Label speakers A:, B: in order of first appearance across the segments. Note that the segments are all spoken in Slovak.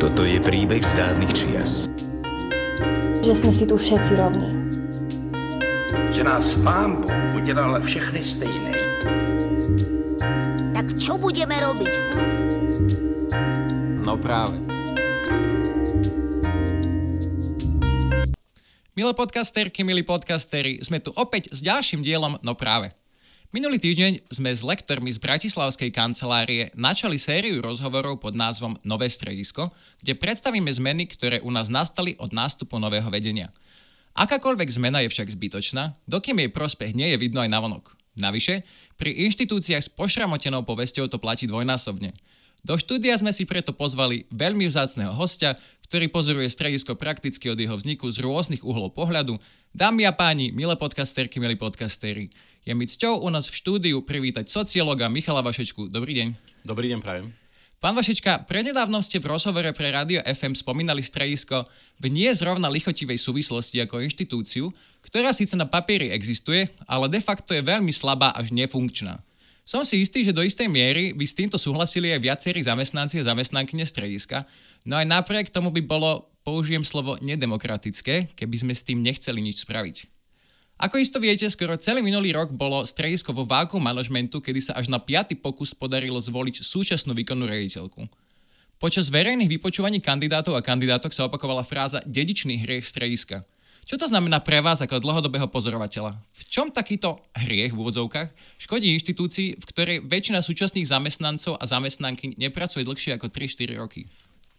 A: Toto je príbeh z dávnych čias.
B: Že sme si tu všetci rovní.
C: Že nás pán Boh udělal všechny stejné.
D: Tak čo budeme robiť? Hm?
E: No práve.
F: Milé podcasterky, milí podcastery, sme tu opäť s ďalším dielom No práve. Minulý týždeň sme s lektormi z Bratislavskej kancelárie načali sériu rozhovorov pod názvom Nové stredisko, kde predstavíme zmeny, ktoré u nás nastali od nástupu nového vedenia. Akákoľvek zmena je však zbytočná, dokým jej prospech nie je vidno aj navonok. Navyše, pri inštitúciách s pošramotenou povesťou to platí dvojnásobne. Do štúdia sme si preto pozvali veľmi vzácného hostia, ktorý pozoruje stredisko prakticky od jeho vzniku z rôznych uhlov pohľadu. Dámy a páni, milé podcasterky, milí podcastery, je mi cťou u nás v štúdiu privítať sociológa Michala Vašečku. Dobrý deň.
E: Dobrý deň, prajem.
F: Pán Vašečka, prednedávnom ste v rozhovore pre Radio FM spomínali stredisko v nie zrovna lichotivej súvislosti ako inštitúciu, ktorá síce na papieri existuje, ale de facto je veľmi slabá až nefunkčná. Som si istý, že do istej miery by s týmto súhlasili aj viacerí zamestnanci a zamestnankyne strediska, no aj napriek tomu by bolo, použijem slovo nedemokratické, keby sme s tým nechceli nič spraviť. Ako isto viete, skoro celý minulý rok bolo stredisko vo váku manažmentu, kedy sa až na piaty pokus podarilo zvoliť súčasnú výkonnú rediteľku. Počas verejných vypočúvaní kandidátov a kandidátok sa opakovala fráza dedičný hriech strediska – čo to znamená pre vás ako dlhodobého pozorovateľa? V čom takýto hriech v úvodzovkách škodí inštitúcii, v ktorej väčšina súčasných zamestnancov a zamestnanky nepracuje dlhšie ako 3-4 roky?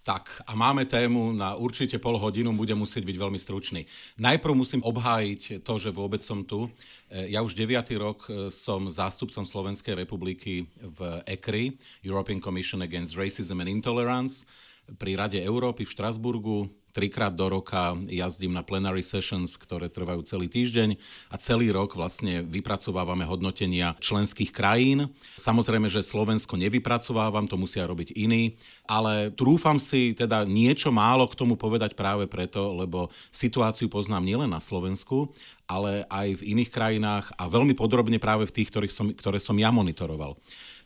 E: Tak, a máme tému na určite pol hodinu, bude musieť byť veľmi stručný. Najprv musím obhájiť to, že vôbec som tu. E, ja už 9. rok e, som zástupcom Slovenskej republiky v ECRI, European Commission Against Racism and Intolerance, pri Rade Európy v Štrasburgu trikrát do roka jazdím na plenary sessions, ktoré trvajú celý týždeň a celý rok vlastne vypracovávame hodnotenia členských krajín. Samozrejme, že Slovensko nevypracovávam, to musia robiť iní, ale trúfam si teda niečo málo k tomu povedať práve preto, lebo situáciu poznám nielen na Slovensku, ale aj v iných krajinách a veľmi podrobne práve v tých, ktorých som, ktoré som ja monitoroval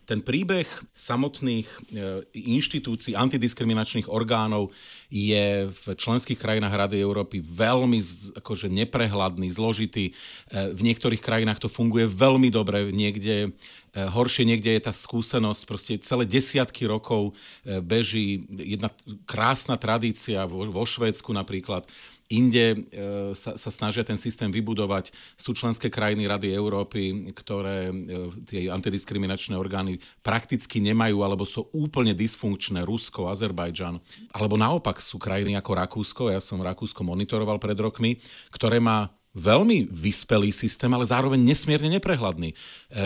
E: ten príbeh samotných e, inštitúcií, antidiskriminačných orgánov je v členských krajinách Rady Európy veľmi akože neprehľadný, zložitý. E, v niektorých krajinách to funguje veľmi dobre, niekde horšie, niekde je tá skúsenosť, proste celé desiatky rokov beží jedna krásna tradícia vo, vo Švédsku napríklad, Inde e, sa, sa snažia ten systém vybudovať. Sú členské krajiny Rady Európy, ktoré e, tie antidiskriminačné orgány prakticky nemajú alebo sú úplne dysfunkčné. Rusko, Azerbajdžan. Alebo naopak sú krajiny ako Rakúsko, ja som Rakúsko monitoroval pred rokmi, ktoré má veľmi vyspelý systém, ale zároveň nesmierne neprehľadný. E,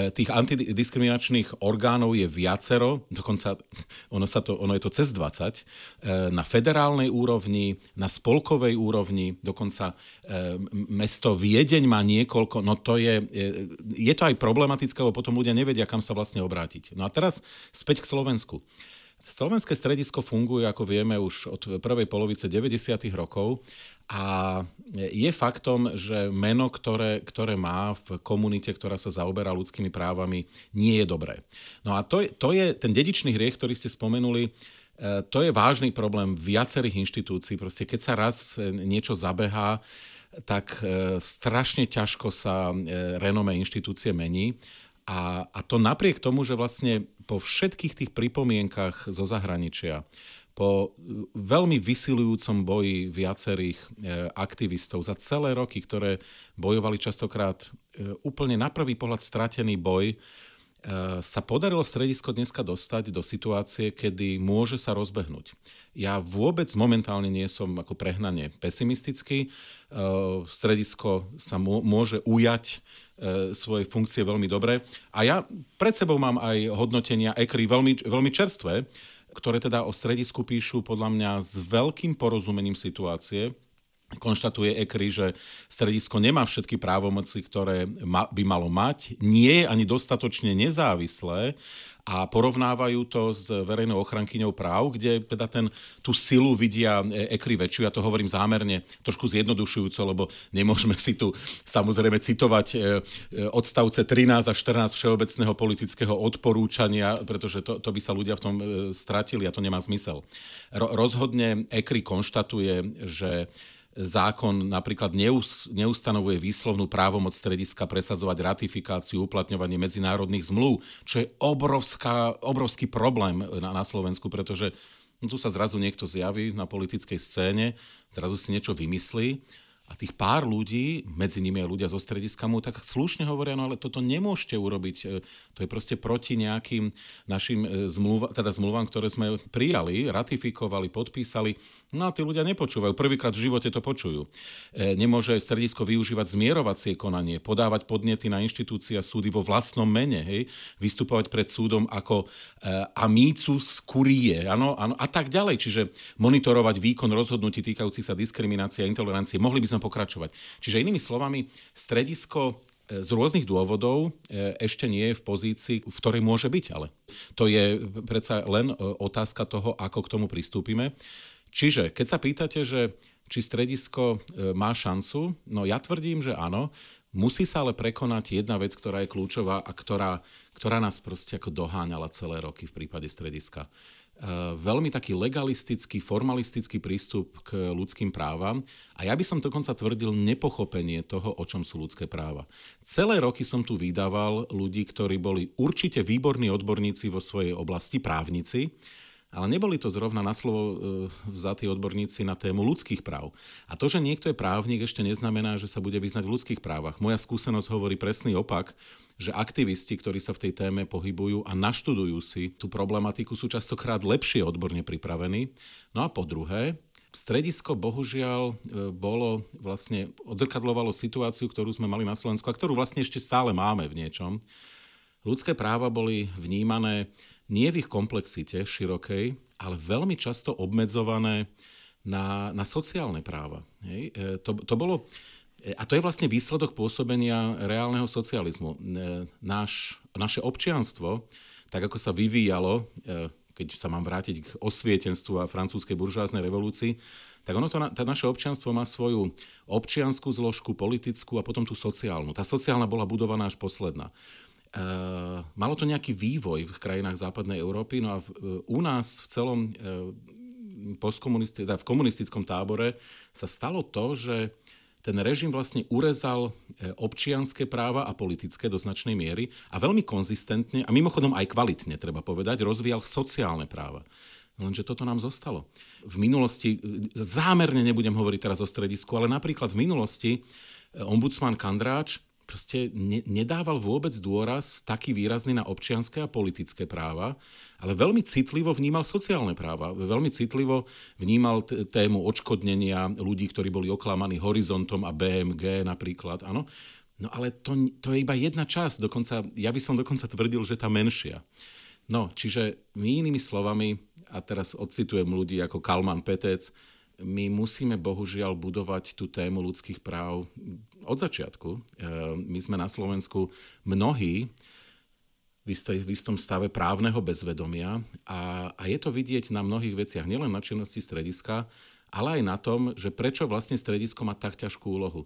E: tých antidiskriminačných orgánov je viacero, dokonca ono, sa to, ono je to cez 20, e, na federálnej úrovni, na spolkovej úrovni, dokonca e, mesto Viedeň má niekoľko, no to je, e, je to aj problematické, lebo potom ľudia nevedia, kam sa vlastne obrátiť. No a teraz späť k Slovensku. Slovenské stredisko funguje, ako vieme, už od prvej polovice 90. rokov a je faktom, že meno, ktoré, ktoré má v komunite, ktorá sa zaoberá ľudskými právami, nie je dobré. No a to, to je ten dedičný hriech, ktorý ste spomenuli, e, to je vážny problém viacerých inštitúcií. Proste keď sa raz niečo zabehá, tak e, strašne ťažko sa e, renome inštitúcie mení. A, a to napriek tomu, že vlastne po všetkých tých pripomienkach zo zahraničia, po veľmi vysilujúcom boji viacerých e, aktivistov za celé roky, ktoré bojovali častokrát e, úplne na prvý pohľad stratený boj, e, sa podarilo stredisko dneska dostať do situácie, kedy môže sa rozbehnúť. Ja vôbec momentálne nie som ako prehnane pesimistický. Stredisko sa môže ujať E, svoje funkcie veľmi dobre. A ja pred sebou mám aj hodnotenia ECRI veľmi, veľmi čerstvé, ktoré teda o stredisku píšu podľa mňa s veľkým porozumením situácie. Konštatuje ECRI, že stredisko nemá všetky právomoci, ktoré by malo mať, nie je ani dostatočne nezávislé a porovnávajú to s verejnou ochrankyňou práv, kde teda ten, tú silu vidia ekry väčšiu. Ja to hovorím zámerne trošku zjednodušujúco, lebo nemôžeme si tu samozrejme citovať e, e, odstavce 13 a 14 všeobecného politického odporúčania, pretože to, to by sa ľudia v tom e, stratili a to nemá zmysel. Ro, rozhodne ekry konštatuje, že zákon napríklad neustanovuje výslovnú právomoc strediska presadzovať ratifikáciu, uplatňovanie medzinárodných zmluv, čo je obrovská, obrovský problém na, na Slovensku, pretože no, tu sa zrazu niekto zjaví na politickej scéne, zrazu si niečo vymyslí a tých pár ľudí, medzi nimi aj ľudia zo strediska mu tak slušne hovoria, no ale toto nemôžete urobiť, e, to je proste proti nejakým našim e, zmluv, teda zmluvám, ktoré sme prijali, ratifikovali, podpísali. No a tí ľudia nepočúvajú, prvýkrát v živote to počujú. E, nemôže stredisko využívať zmierovacie konanie, podávať podnety na inštitúcia súdy vo vlastnom mene, hej, vystupovať pred súdom ako amicus curie, ano, ano, a tak ďalej. Čiže monitorovať výkon rozhodnutí týkajúcich sa diskriminácie a intolerancie. Mohli by sme pokračovať. Čiže inými slovami, stredisko e, z rôznych dôvodov e, ešte nie je v pozícii, v ktorej môže byť, ale to je predsa len e, otázka toho, ako k tomu pristúpime. Čiže keď sa pýtate, že či stredisko má šancu, no ja tvrdím, že áno. Musí sa ale prekonať jedna vec, ktorá je kľúčová a ktorá, ktorá nás proste ako doháňala celé roky v prípade strediska. Eh, veľmi taký legalistický, formalistický prístup k ľudským právam a ja by som dokonca tvrdil nepochopenie toho, o čom sú ľudské práva. Celé roky som tu vydával ľudí, ktorí boli určite výborní odborníci vo svojej oblasti, právnici, ale neboli to zrovna na slovo e, vzatí odborníci na tému ľudských práv. A to, že niekto je právnik, ešte neznamená, že sa bude vyznať v ľudských právach. Moja skúsenosť hovorí presný opak, že aktivisti, ktorí sa v tej téme pohybujú a naštudujú si tú problematiku, sú častokrát lepšie odborne pripravení. No a po druhé, stredisko bohužiaľ e, bolo vlastne, odzrkadlovalo situáciu, ktorú sme mali na Slovensku a ktorú vlastne ešte stále máme v niečom. Ľudské práva boli vnímané nie v ich komplexite širokej, ale veľmi často obmedzované na, na sociálne práva. Hej? E, to, to bolo, e, a to je vlastne výsledok pôsobenia reálneho socializmu. E, náš, naše občianstvo, tak ako sa vyvíjalo, keď sa mám vrátiť k osvietenstvu a francúzskej buržáznej revolúcii, tak ono to, tá naše občianstvo má svoju občianskú zložku, politickú a potom tú sociálnu. Tá sociálna bola budovaná až posledná. Uh, malo to nejaký vývoj v krajinách západnej Európy, no a v, uh, u nás v celom uh, teda v komunistickom tábore sa stalo to, že ten režim vlastne urezal občianské práva a politické do značnej miery a veľmi konzistentne, a mimochodom aj kvalitne, treba povedať, rozvíjal sociálne práva. Lenže toto nám zostalo. V minulosti, zámerne nebudem hovoriť teraz o stredisku, ale napríklad v minulosti ombudsman Kandráč proste ne, nedával vôbec dôraz taký výrazný na občianské a politické práva, ale veľmi citlivo vnímal sociálne práva. Veľmi citlivo vnímal t- tému odškodnenia ľudí, ktorí boli oklamaní horizontom a BMG napríklad. Áno. No ale to, to je iba jedna časť, dokonca, ja by som dokonca tvrdil, že tá menšia. No, čiže my inými slovami, a teraz odcitujem ľudí ako Kalman Petec, my musíme bohužiaľ budovať tú tému ľudských práv od začiatku. E, my sme na Slovensku mnohí v, istej, istom stave právneho bezvedomia a, a je to vidieť na mnohých veciach, nielen na činnosti strediska, ale aj na tom, že prečo vlastne stredisko má tak ťažkú úlohu.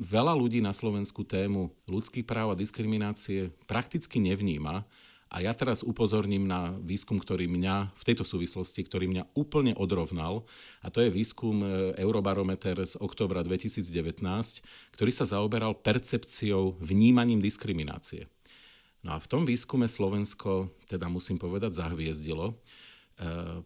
E: Veľa ľudí na Slovensku tému ľudských práv a diskriminácie prakticky nevníma a ja teraz upozorním na výskum, ktorý mňa v tejto súvislosti, ktorý mňa úplne odrovnal, a to je výskum e, Eurobarometer z oktobra 2019, ktorý sa zaoberal percepciou, vnímaním diskriminácie. No a v tom výskume Slovensko, teda musím povedať, zahviezdilo,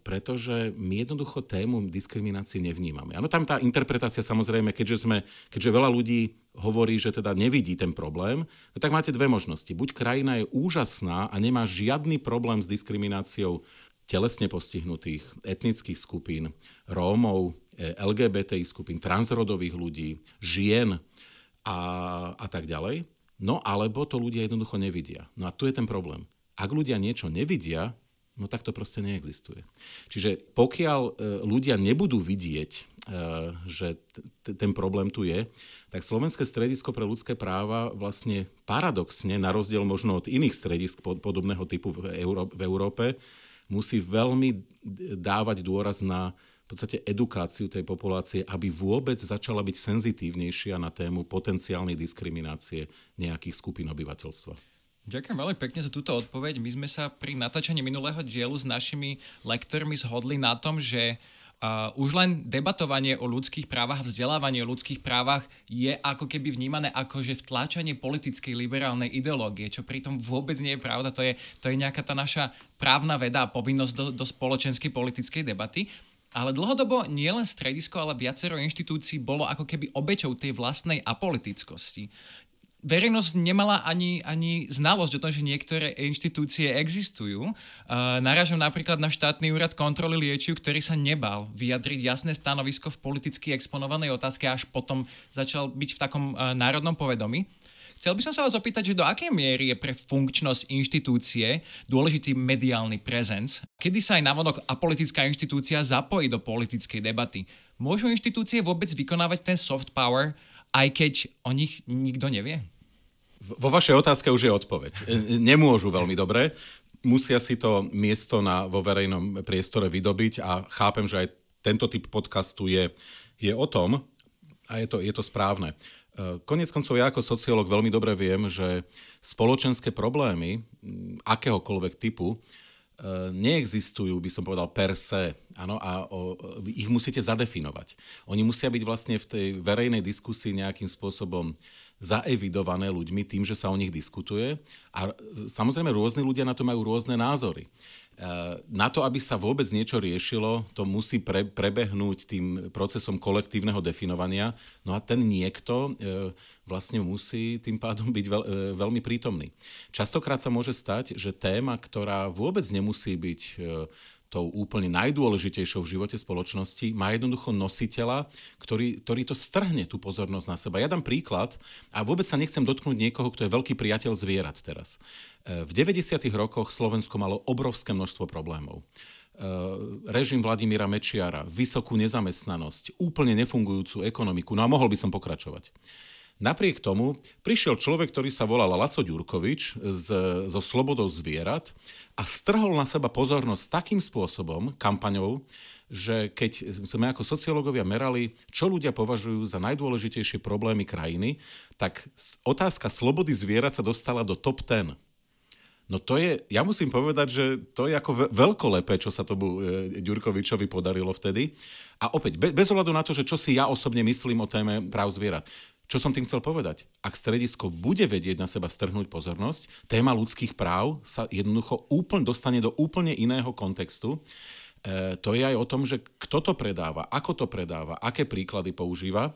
E: pretože my jednoducho tému diskriminácie nevnímame. Áno, tam tá interpretácia samozrejme, keďže, sme, keďže veľa ľudí hovorí, že teda nevidí ten problém, no tak máte dve možnosti. Buď krajina je úžasná a nemá žiadny problém s diskrimináciou telesne postihnutých etnických skupín, Rómov, eh, LGBTI skupín, transrodových ľudí, žien a, a tak ďalej. No alebo to ľudia jednoducho nevidia. No a tu je ten problém. Ak ľudia niečo nevidia, no tak to proste neexistuje. Čiže pokiaľ e, ľudia nebudú vidieť že t- ten problém tu je, tak Slovenské stredisko pre ľudské práva vlastne paradoxne, na rozdiel možno od iných stredisk podobného typu v, Euró- v Európe, musí veľmi dávať dôraz na v podstate edukáciu tej populácie, aby vôbec začala byť senzitívnejšia na tému potenciálnej diskriminácie nejakých skupín obyvateľstva.
F: Ďakujem veľmi pekne za túto odpoveď. My sme sa pri natáčaní minulého dielu s našimi lektormi zhodli na tom, že Uh, už len debatovanie o ľudských právach, vzdelávanie o ľudských právach je ako keby vnímané ako že vtláčanie politickej liberálnej ideológie, čo pritom vôbec nie je pravda. To je, to je nejaká tá naša právna veda a povinnosť do, do spoločenskej politickej debaty. Ale dlhodobo nielen stredisko, ale viacero inštitúcií bolo ako keby obeťou tej vlastnej apolitickosti verejnosť nemala ani, ani znalosť o tom, že niektoré inštitúcie existujú. Uh, narážam napríklad na štátny úrad kontroly liečiv, ktorý sa nebal vyjadriť jasné stanovisko v politicky exponovanej otázke, až potom začal byť v takom uh, národnom povedomí. Chcel by som sa vás opýtať, že do akej miery je pre funkčnosť inštitúcie dôležitý mediálny prezenc? Kedy sa aj navonok apolitická inštitúcia zapojí do politickej debaty? Môžu inštitúcie vôbec vykonávať ten soft power, aj keď o nich nikto nevie?
E: Vo vašej otázke už je odpoveď. Nemôžu veľmi dobre, musia si to miesto na, vo verejnom priestore vydobiť a chápem, že aj tento typ podcastu je, je o tom a je to, je to správne. E, Konec koncov ja ako sociológ veľmi dobre viem, že spoločenské problémy akéhokoľvek typu e, neexistujú, by som povedal, per se. Áno, a o, ich musíte zadefinovať. Oni musia byť vlastne v tej verejnej diskusii nejakým spôsobom zaevidované ľuďmi tým, že sa o nich diskutuje. A samozrejme rôzni ľudia na to majú rôzne názory. E, na to, aby sa vôbec niečo riešilo, to musí pre, prebehnúť tým procesom kolektívneho definovania. No a ten niekto e, vlastne musí tým pádom byť veľ, e, veľmi prítomný. Častokrát sa môže stať, že téma, ktorá vôbec nemusí byť tou úplne najdôležitejšou v živote spoločnosti, má jednoducho nositeľa, ktorý, ktorý to strhne tú pozornosť na seba. Ja dám príklad a vôbec sa nechcem dotknúť niekoho, kto je veľký priateľ zvierat teraz. E, v 90. rokoch Slovensko malo obrovské množstvo problémov e, režim Vladimíra Mečiara, vysokú nezamestnanosť, úplne nefungujúcu ekonomiku, no a mohol by som pokračovať. Napriek tomu prišiel človek, ktorý sa volal Laco Ďurkovič z, zo Slobodou zvierat a strhol na seba pozornosť takým spôsobom, kampaňou, že keď sme ako sociológovia merali, čo ľudia považujú za najdôležitejšie problémy krajiny, tak otázka slobody zvierat sa dostala do top 10. No to je, ja musím povedať, že to je ako veľkolepé, čo sa tomu e, Ďurkovičovi podarilo vtedy. A opäť, bez ohľadu na to, že čo si ja osobne myslím o téme práv zvierat. Čo som tým chcel povedať? Ak stredisko bude vedieť na seba strhnúť pozornosť, téma ľudských práv sa jednoducho úplne dostane do úplne iného kontextu. E, to je aj o tom, že kto to predáva, ako to predáva, aké príklady používa.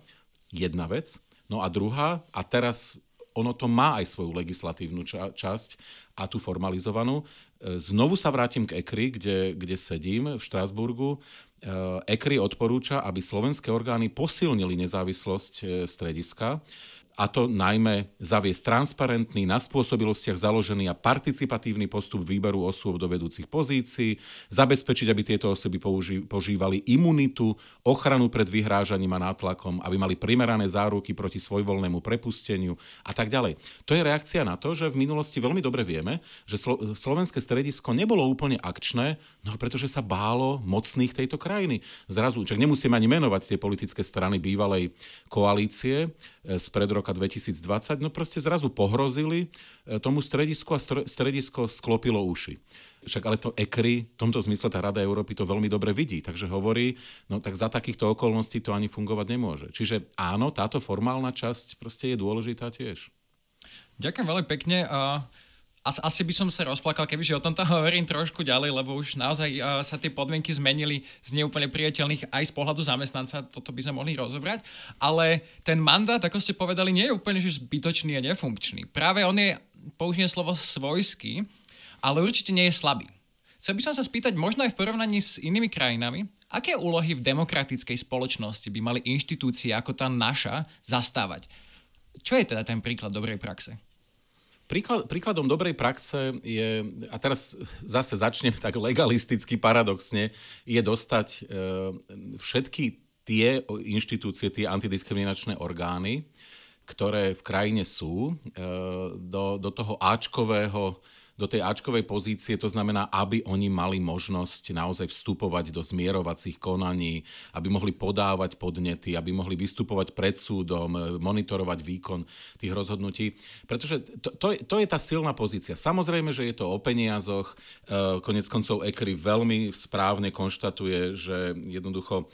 E: Jedna vec. No a druhá, a teraz ono to má aj svoju legislatívnu ča- časť a tú formalizovanú. E, znovu sa vrátim k ECRI, kde, kde sedím v Štrásburgu. ECRI odporúča, aby slovenské orgány posilnili nezávislosť e, strediska a to najmä zaviesť transparentný, na spôsobilostiach založený a participatívny postup výberu osôb do vedúcich pozícií, zabezpečiť, aby tieto osoby použi- požívali imunitu, ochranu pred vyhrážaním a nátlakom, aby mali primerané záruky proti svojvoľnému prepusteniu a tak ďalej. To je reakcia na to, že v minulosti veľmi dobre vieme, že Slo- slovenské stredisko nebolo úplne akčné, no pretože sa bálo mocných tejto krajiny. Zrazu, čak nemusíme ani menovať tie politické strany bývalej koalície spred roku roka 2020, no proste zrazu pohrozili e, tomu stredisku a stredisko sklopilo uši. Však ale to ECRI, v tomto zmysle tá Rada Európy to veľmi dobre vidí, takže hovorí, no tak za takýchto okolností to ani fungovať nemôže. Čiže áno, táto formálna časť proste je dôležitá tiež.
F: Ďakujem veľmi pekne. Uh as, asi by som sa rozplakal, kebyže o tomto hovorím trošku ďalej, lebo už naozaj uh, sa tie podmienky zmenili z neúplne priateľných aj z pohľadu zamestnanca, toto by sme mohli rozobrať, ale ten mandát, ako ste povedali, nie je úplne že zbytočný a nefunkčný. Práve on je, použijem slovo svojský, ale určite nie je slabý. Chcel by som sa spýtať, možno aj v porovnaní s inými krajinami, aké úlohy v demokratickej spoločnosti by mali inštitúcie ako tá naša zastávať? Čo je teda ten príklad dobrej praxe?
E: Príklad, príkladom dobrej praxe je, a teraz zase začnem tak legalisticky paradoxne, je dostať e, všetky tie inštitúcie, tie antidiskriminačné orgány, ktoré v krajine sú, do, do toho Ačkového do tej Ačkovej pozície, to znamená, aby oni mali možnosť naozaj vstupovať do zmierovacích konaní, aby mohli podávať podnety, aby mohli vystupovať pred súdom, monitorovať výkon tých rozhodnutí. Pretože to, to, je, to je tá silná pozícia. Samozrejme, že je to o peniazoch. E, konec koncov ECRI veľmi správne konštatuje, že jednoducho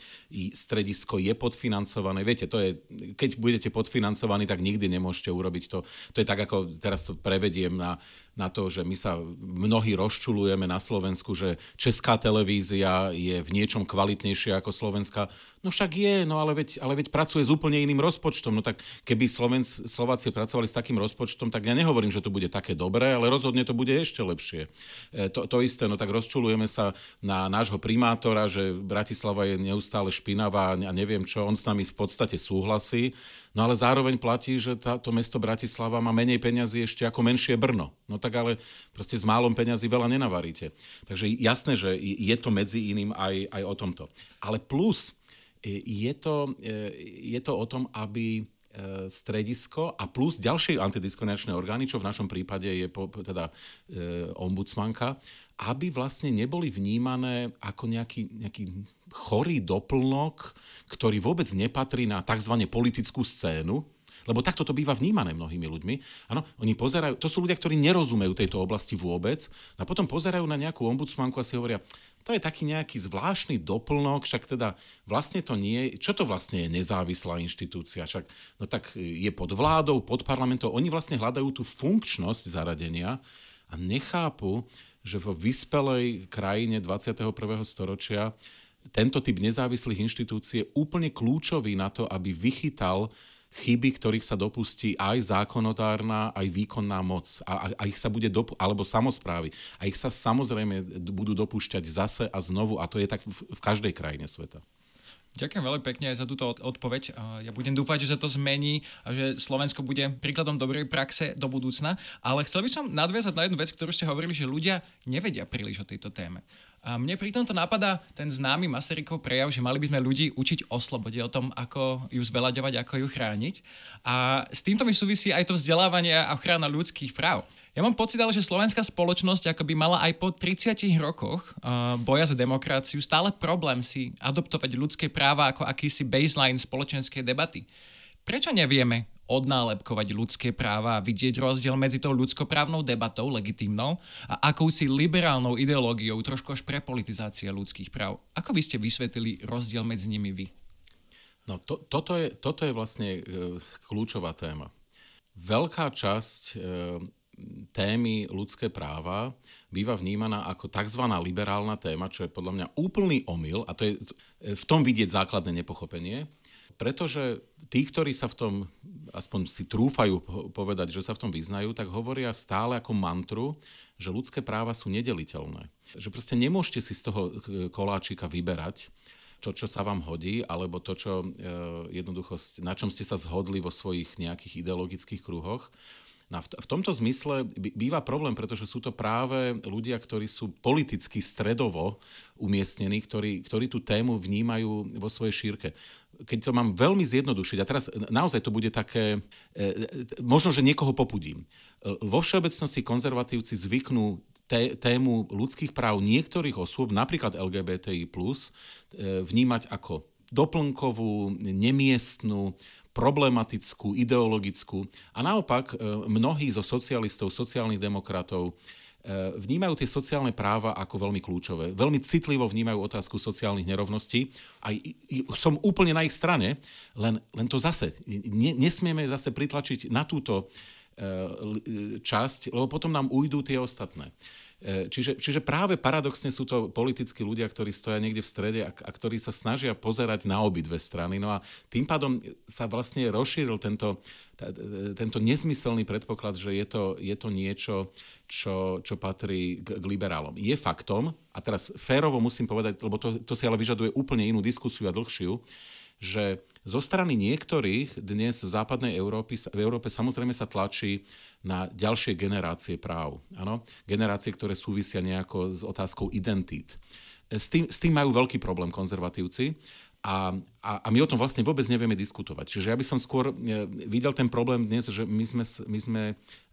E: stredisko je podfinancované. Viete, to je, keď budete podfinancovaní, tak nikdy nemôžete urobiť to. To je tak, ako teraz to prevediem na, na to, že my sa mnohí rozčulujeme na Slovensku, že česká televízia je v niečom kvalitnejšia ako slovenská. No však je, no ale veď, ale veď pracuje s úplne iným rozpočtom. No tak keby Slovenc, Slováci pracovali s takým rozpočtom, tak ja nehovorím, že to bude také dobré, ale rozhodne to bude ešte lepšie. E, to, to isté, no tak rozčulujeme sa na nášho primátora, že Bratislava je neustále špinavá a neviem čo, on s nami v podstate súhlasí, no ale zároveň platí, že táto mesto Bratislava má menej peňazí ešte ako menšie Brno. No tak ale proste s málom peňazí veľa nenavaríte. Takže jasné, že je to medzi iným aj, aj o tomto. Ale plus, je to, e, je to o tom, aby e, stredisko a plus ďalšie antidiskriminačné orgány, čo v našom prípade je teda e, ombudsmanka, aby vlastne neboli vnímané ako nejaký, nejaký chorý doplnok, ktorý vôbec nepatrí na tzv. politickú scénu, lebo takto to býva vnímané mnohými ľuďmi. Áno, oni pozerajú, to sú ľudia, ktorí nerozumejú tejto oblasti vôbec a potom pozerajú na nejakú ombudsmanku a si hovoria, to je taký nejaký zvláštny doplnok, však teda vlastne to nie, čo to vlastne je nezávislá inštitúcia, však no tak je pod vládou, pod parlamentom, oni vlastne hľadajú tú funkčnosť zaradenia a nechápu, že vo vyspelej krajine 21. storočia tento typ nezávislých inštitúcií je úplne kľúčový na to, aby vychytal chyby, ktorých sa dopustí aj zákonodárna, aj výkonná moc. A, a, a ich sa bude, dopu- alebo samozprávy. A ich sa samozrejme budú dopúšťať zase a znovu. A to je tak v, v každej krajine sveta.
F: Ďakujem veľmi pekne aj za túto odpoveď. Ja budem dúfať, že sa to zmení a že Slovensko bude príkladom dobrej praxe do budúcna. Ale chcel by som nadviazať na jednu vec, ktorú ste hovorili, že ľudia nevedia príliš o tejto téme. A mne pri tomto napadá ten známy Masarykov prejav, že mali by sme ľudí učiť o slobode, o tom, ako ju zvelaďovať, ako ju chrániť. A s týmto mi súvisí aj to vzdelávanie a ochrana ľudských práv. Ja mám pocit, ale, že slovenská spoločnosť ako by mala aj po 30 rokoch uh, boja za demokraciu stále problém si adoptovať ľudské práva ako akýsi baseline spoločenskej debaty. Prečo nevieme odnálepkovať ľudské práva a vidieť rozdiel medzi tou ľudskoprávnou debatou, legitímnou, a akousi liberálnou ideológiou, trošku až prepolitizácia ľudských práv. Ako by ste vysvetlili rozdiel medzi nimi vy?
E: No to, toto, je, toto je vlastne e, kľúčová téma. Veľká časť e, témy ľudské práva býva vnímaná ako tzv. liberálna téma, čo je podľa mňa úplný omyl a to je v tom vidieť základné nepochopenie, pretože tí, ktorí sa v tom, aspoň si trúfajú povedať, že sa v tom vyznajú, tak hovoria stále ako mantru, že ľudské práva sú nedeliteľné. Že proste nemôžete si z toho koláčika vyberať to, čo sa vám hodí, alebo to, čo e, jednoducho, na čom ste sa zhodli vo svojich nejakých ideologických kruhoch. No v, v tomto zmysle býva problém, pretože sú to práve ľudia, ktorí sú politicky stredovo umiestnení, ktorí, ktorí tú tému vnímajú vo svojej šírke. Keď to mám veľmi zjednodušiť, a teraz naozaj to bude také, e, e, možno, že niekoho popudím. E, vo všeobecnosti konzervatívci zvyknú té, tému ľudských práv niektorých osôb, napríklad LGBTI+, vnímať ako doplnkovú, nemiestnú, problematickú, ideologickú. A naopak e, mnohí zo socialistov, sociálnych demokratov e, vnímajú tie sociálne práva ako veľmi kľúčové. Veľmi citlivo vnímajú otázku sociálnych nerovností. A som úplne na ich strane, len, len to zase, nesmieme zase pritlačiť na túto e, časť, lebo potom nám ujdú tie ostatné. E, čiže, čiže práve paradoxne sú to politickí ľudia, ktorí stoja niekde v strede a, a ktorí sa snažia pozerať na obidve strany. No a tým pádom sa vlastne rozšíril tento, tento nezmyselný predpoklad, že je to, je to niečo, čo, čo patrí k, k liberálom. Je faktom, a teraz férovo musím povedať, lebo to, to si ale vyžaduje úplne inú diskusiu a dlhšiu, že zo strany niektorých dnes v západnej Európe, v Európe samozrejme sa tlačí na ďalšie generácie práv. Ano? Generácie, ktoré súvisia nejako s otázkou identít. S tým, s tým majú veľký problém konzervatívci A, a, a my o tom vlastne vôbec nevieme diskutovať. Čiže ja by som skôr e, videl ten problém dnes, že my sme, my sme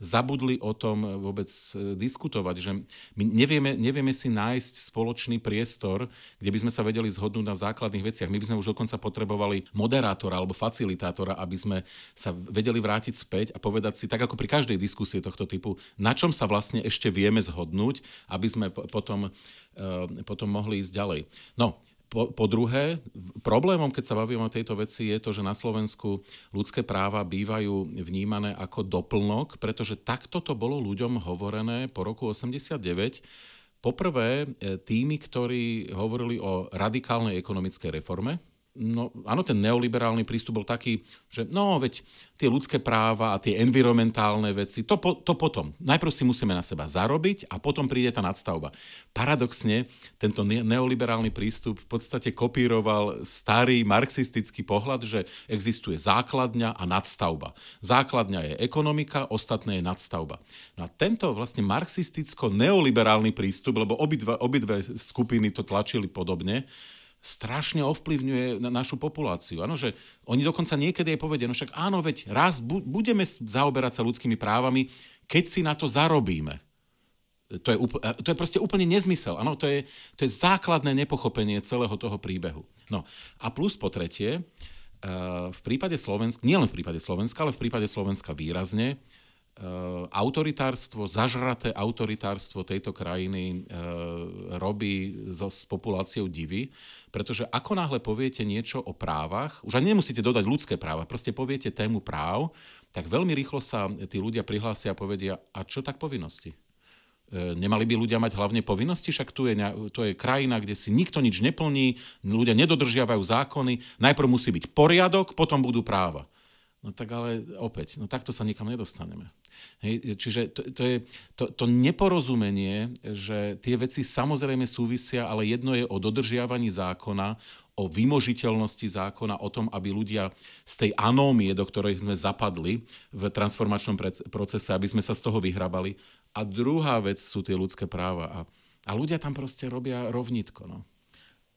E: zabudli o tom vôbec e, diskutovať, že my nevieme, nevieme si nájsť spoločný priestor, kde by sme sa vedeli zhodnúť na základných veciach. My by sme už dokonca potrebovali moderátora alebo facilitátora, aby sme sa vedeli vrátiť späť a povedať si, tak ako pri každej diskusie tohto typu, na čom sa vlastne ešte vieme zhodnúť, aby sme potom, e, potom mohli ísť ďalej. No, po, po druhé, problémom, keď sa bavíme o tejto veci, je to, že na Slovensku ľudské práva bývajú vnímané ako doplnok, pretože takto to bolo ľuďom hovorené po roku 89. Poprvé, e, tými, ktorí hovorili o radikálnej ekonomickej reforme, no áno, ten neoliberálny prístup bol taký, že no, veď tie ľudské práva a tie environmentálne veci, to, po, to potom. Najprv si musíme na seba zarobiť a potom príde tá nadstavba. Paradoxne, tento neoliberálny prístup v podstate kopíroval starý marxistický pohľad, že existuje základňa a nadstavba. Základňa je ekonomika, ostatné je nadstavba. No a tento vlastne marxisticko-neoliberálny prístup, lebo obidve, obidve skupiny to tlačili podobne, strašne ovplyvňuje na našu populáciu. Ano, že oni dokonca niekedy aj povedia, no však áno, veď raz bu- budeme zaoberať sa ľudskými právami, keď si na to zarobíme. To je, úpl- to je proste úplne nezmysel. Ano, to je, to je základné nepochopenie celého toho príbehu. No a plus po tretie, eh, v prípade Slovenska, nielen v prípade Slovenska, ale v prípade Slovenska výrazne, autoritárstvo, zažraté autoritárstvo tejto krajiny e, robí so, s populáciou divy, pretože ako náhle poviete niečo o právach, už ani nemusíte dodať ľudské práva, proste poviete tému práv, tak veľmi rýchlo sa tí ľudia prihlásia a povedia, a čo tak povinnosti? E, nemali by ľudia mať hlavne povinnosti, však tu je, to je krajina, kde si nikto nič neplní, ľudia nedodržiavajú zákony, najprv musí byť poriadok, potom budú práva. No tak ale opäť, no takto sa nikam nedostaneme. Hej, čiže to, to je to, to neporozumenie, že tie veci samozrejme súvisia, ale jedno je o dodržiavaní zákona, o vymožiteľnosti zákona, o tom, aby ľudia z tej anómie, do ktorej sme zapadli v transformačnom procese, aby sme sa z toho vyhrabali. A druhá vec sú tie ľudské práva. A, a ľudia tam proste robia rovnitko. No.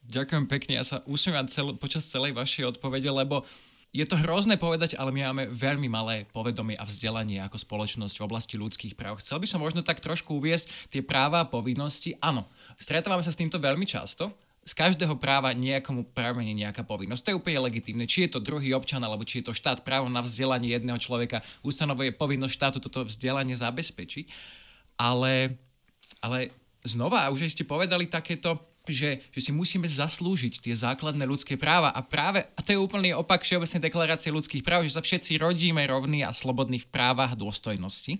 F: Ďakujem pekne. Ja sa usmievam cel, počas celej vašej odpovede, lebo je to hrozné povedať, ale my máme veľmi malé povedomie a vzdelanie ako spoločnosť v oblasti ľudských práv. Chcel by som možno tak trošku uviesť tie práva a povinnosti. Áno, stretávame sa s týmto veľmi často. Z každého práva nejakomu pramení nejaká povinnosť. To je úplne legitímne. Či je to druhý občan, alebo či je to štát právo na vzdelanie jedného človeka, ustanovuje povinnosť štátu toto vzdelanie zabezpečiť. Ale, ale znova, už ste povedali takéto že, že si musíme zaslúžiť tie základné ľudské práva a práve, a to je úplný opak Všeobecnej deklarácie ľudských práv, že sa všetci rodíme rovní a slobodní v právach a dôstojnosti.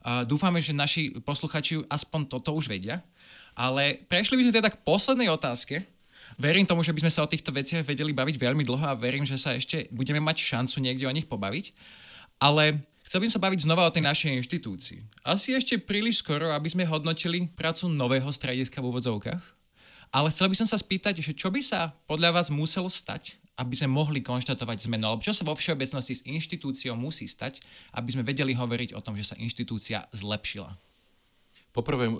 F: Uh, dúfame, že naši posluchači aspoň toto už vedia. Ale prešli by sme teda k poslednej otázke. Verím tomu, že by sme sa o týchto veciach vedeli baviť veľmi dlho a verím, že sa ešte budeme mať šancu niekde o nich pobaviť. Ale Chcel by sa baviť znova o tej našej inštitúcii. Asi ešte príliš skoro, aby sme hodnotili prácu nového strediska v úvodzovkách. Ale chcel by som sa spýtať, že čo by sa podľa vás muselo stať, aby sme mohli konštatovať zmenu, alebo čo sa vo všeobecnosti s inštitúciou musí stať, aby sme vedeli hovoriť o tom, že sa inštitúcia zlepšila?
E: Poprvé, e,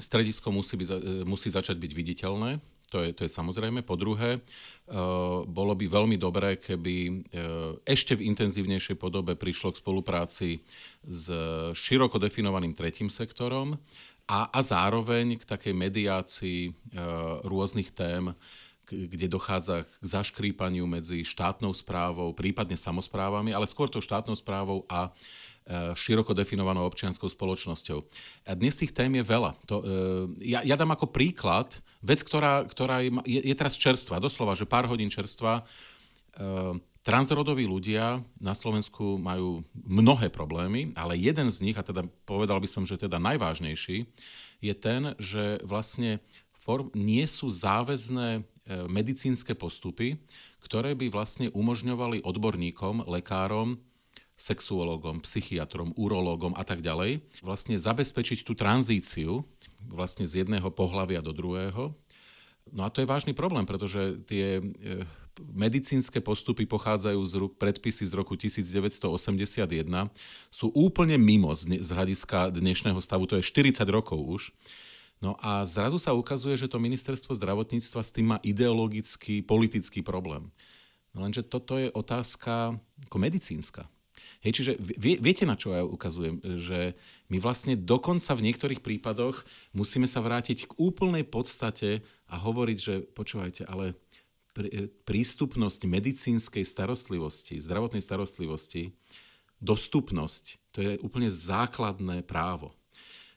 E: stredisko musí, byť, e, musí začať byť viditeľné, to je, to je samozrejme. Po druhé, e, bolo by veľmi dobré, keby ešte v intenzívnejšej podobe prišlo k spolupráci s široko definovaným tretím sektorom, a, a zároveň k takej mediácii e, rôznych tém, k, kde dochádza k zaškrípaniu medzi štátnou správou, prípadne samozprávami, ale skôr tou štátnou správou a e, široko definovanou občianskou spoločnosťou. A dnes tých tém je veľa. To, e, ja, ja dám ako príklad vec, ktorá, ktorá je, je teraz čerstvá, doslova, že pár hodín čerstva. E, Transrodoví ľudia na Slovensku majú mnohé problémy, ale jeden z nich, a teda povedal by som, že teda najvážnejší, je ten, že vlastne form, nie sú záväzné e, medicínske postupy, ktoré by vlastne umožňovali odborníkom, lekárom, sexuológom, psychiatrom, urológom a tak ďalej, vlastne zabezpečiť tú tranzíciu vlastne z jedného pohľavia do druhého. No a to je vážny problém, pretože tie e, medicínske postupy pochádzajú z rúk predpisy z roku 1981, sú úplne mimo z, z hľadiska dnešného stavu, to je 40 rokov už. No a zrazu sa ukazuje, že to ministerstvo zdravotníctva s tým má ideologický, politický problém. No lenže toto je otázka ako medicínska. Hej, čiže vie, viete, na čo ja ukazujem? Že my vlastne dokonca v niektorých prípadoch musíme sa vrátiť k úplnej podstate a hovoriť, že počúvajte, ale prístupnosť medicínskej starostlivosti, zdravotnej starostlivosti, dostupnosť, to je úplne základné právo.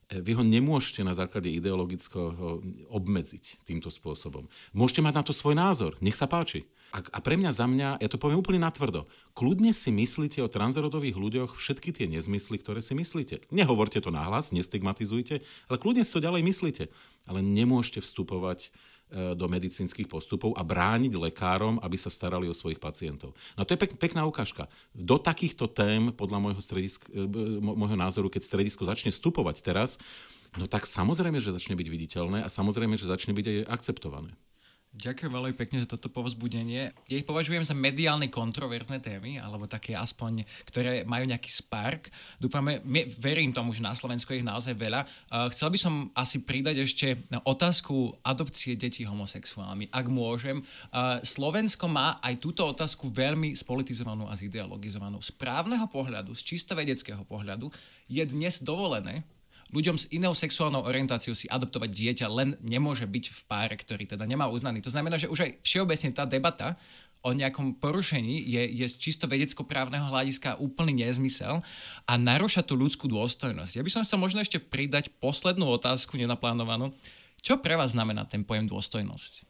E: E, vy ho nemôžete na základe ideologického obmedziť týmto spôsobom. Môžete mať na to svoj názor, nech sa páči. A, a pre mňa, za mňa, ja to poviem úplne natvrdo, kľudne si myslíte o transrodových ľuďoch všetky tie nezmysly, ktoré si myslíte. Nehovorte to nahlas, nestigmatizujte, ale kľudne si to ďalej myslíte. Ale nemôžete vstupovať e, do medicínskych postupov a brániť lekárom, aby sa starali o svojich pacientov. No to je pek, pekná ukážka. Do takýchto tém, podľa môjho, stredisk, e, môjho názoru, keď stredisko začne vstupovať teraz, no tak samozrejme, že začne byť viditeľné a samozrejme, že začne byť aj akceptované.
F: Ďakujem veľmi pekne za toto povzbudenie. Ja ich považujem za mediálne kontroverzné témy, alebo také aspoň, ktoré majú nejaký spark. Dúfame, verím tomu, že na Slovensku je ich naozaj veľa. Chcel by som asi pridať ešte otázku adopcie detí homosexuálmi, ak môžem. Slovensko má aj túto otázku veľmi spolitizovanú a zideologizovanú. Z právneho pohľadu, z čisto vedeckého pohľadu je dnes dovolené ľuďom s inou sexuálnou orientáciou si adoptovať dieťa len nemôže byť v páre, ktorý teda nemá uznaný. To znamená, že už aj všeobecne tá debata o nejakom porušení je, je z čisto vedecko-právneho hľadiska úplný nezmysel a narúša tú ľudskú dôstojnosť. Ja by som sa možno ešte pridať poslednú otázku nenaplánovanú. Čo pre vás znamená ten pojem dôstojnosť?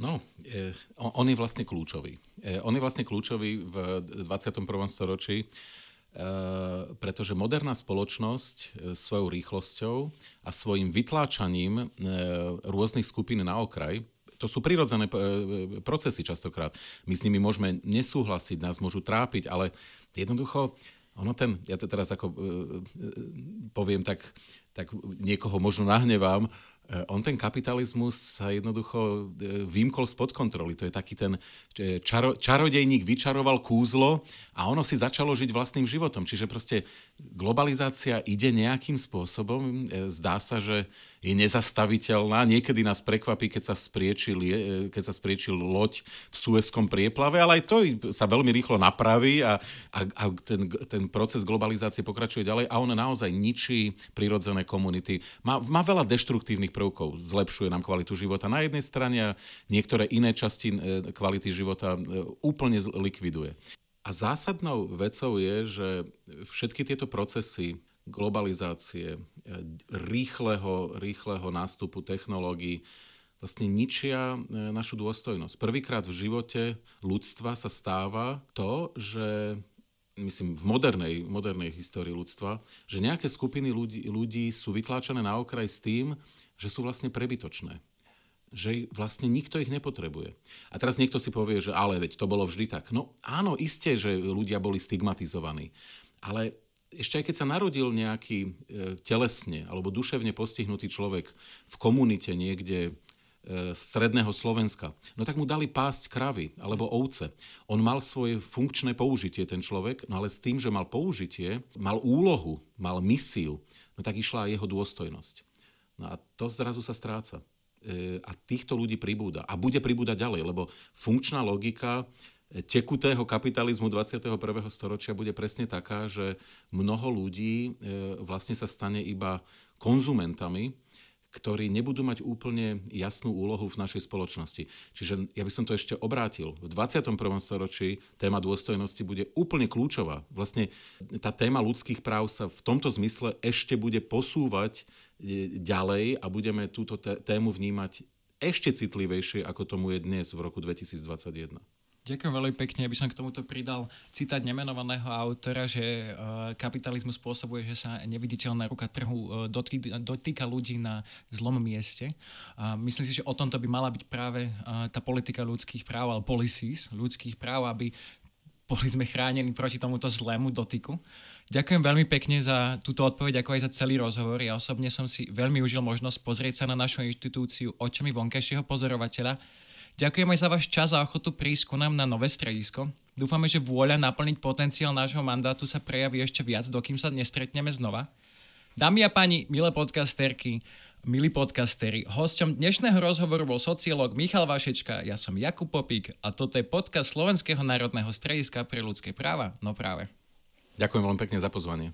E: No, eh, on je vlastne kľúčový. Eh, on je vlastne kľúčový v 21. storočí. Eh, pretože moderná spoločnosť eh, svojou rýchlosťou a svojim vytláčaním eh, rôznych skupín na okraj, to sú prirodzené procesy častokrát. My s nimi môžeme nesúhlasiť, nás môžu trápiť, ale jednoducho, ono ten, ja to teraz ako poviem, tak, tak niekoho možno nahnevám, on ten kapitalizmus sa jednoducho eh, vymkol spod kontroly. To je taký ten čaro, čarodejník vyčaroval kúzlo a ono si začalo žiť vlastným životom. Čiže proste globalizácia ide nejakým spôsobom. Eh, zdá sa, že je nezastaviteľná. Niekedy nás prekvapí, keď sa, spriečil, keď sa spriečil loď v Suezkom prieplave, ale aj to sa veľmi rýchlo napraví a, a, a ten, ten proces globalizácie pokračuje ďalej a on naozaj ničí prirodzené komunity. Má, má veľa deštruktívnych prvkov, zlepšuje nám kvalitu života na jednej strane a niektoré iné časti e, kvality života e, úplne likviduje. A zásadnou vecou je, že všetky tieto procesy globalizácie, e, rýchleho, rýchleho nástupu technológií vlastne ničia e, našu dôstojnosť. Prvýkrát v živote ľudstva sa stáva to, že myslím, v modernej, modernej histórii ľudstva, že nejaké skupiny ľudí, ľudí sú vytláčané na okraj s tým, že sú vlastne prebytočné. Že vlastne nikto ich nepotrebuje. A teraz niekto si povie, že ale veď to bolo vždy tak. No áno, isté, že ľudia boli stigmatizovaní. Ale ešte aj keď sa narodil nejaký e, telesne alebo duševne postihnutý človek v komunite niekde e, stredného Slovenska, no tak mu dali pásť kravy alebo ovce. On mal svoje funkčné použitie, ten človek, no ale s tým, že mal použitie, mal úlohu, mal misiu, no tak išla aj jeho dôstojnosť. No a to zrazu sa stráca. E, a týchto ľudí pribúda. A bude pribúdať ďalej, lebo funkčná logika tekutého kapitalizmu 21. storočia bude presne taká, že mnoho ľudí e, vlastne sa stane iba konzumentami, ktorí nebudú mať úplne jasnú úlohu v našej spoločnosti. Čiže ja by som to ešte obrátil. V 21. storočí téma dôstojnosti bude úplne kľúčová. Vlastne tá téma ľudských práv sa v tomto zmysle ešte bude posúvať e, ďalej a budeme túto tému vnímať ešte citlivejšie, ako tomu je dnes v roku 2021.
F: Ďakujem veľmi pekne. Aby som k tomuto pridal citát nemenovaného autora, že uh, kapitalizmus spôsobuje, že sa neviditeľná ruka trhu dotý, dotýka ľudí na zlom mieste. Uh, myslím si, že o tomto by mala byť práve uh, tá politika ľudských práv, ale policies ľudských práv, aby boli sme chránení proti tomuto zlému dotyku. Ďakujem veľmi pekne za túto odpoveď, ako aj za celý rozhovor. Ja osobne som si veľmi užil možnosť pozrieť sa na našu inštitúciu očami vonkajšieho pozorovateľa Ďakujem aj za váš čas a ochotu prísť ku nám na nové stredisko. Dúfame, že vôľa naplniť potenciál nášho mandátu sa prejaví ešte viac, dokým sa nestretneme znova. Dámy a páni, milé podcasterky, milí podcasteri, hosťom dnešného rozhovoru bol sociológ Michal Vašečka, ja som Jakub Popík a toto je podcast Slovenského národného strediska pre ľudské práva, no práve.
E: Ďakujem veľmi pekne za pozvanie.